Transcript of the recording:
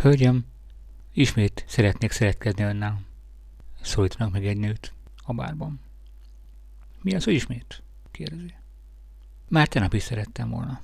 Hölgyem, ismét szeretnék szeretkezni önnel. Szólítanak meg egy nőt a bárban. Mi az, hogy ismét? kérdezi. Már tegnap is szerettem volna.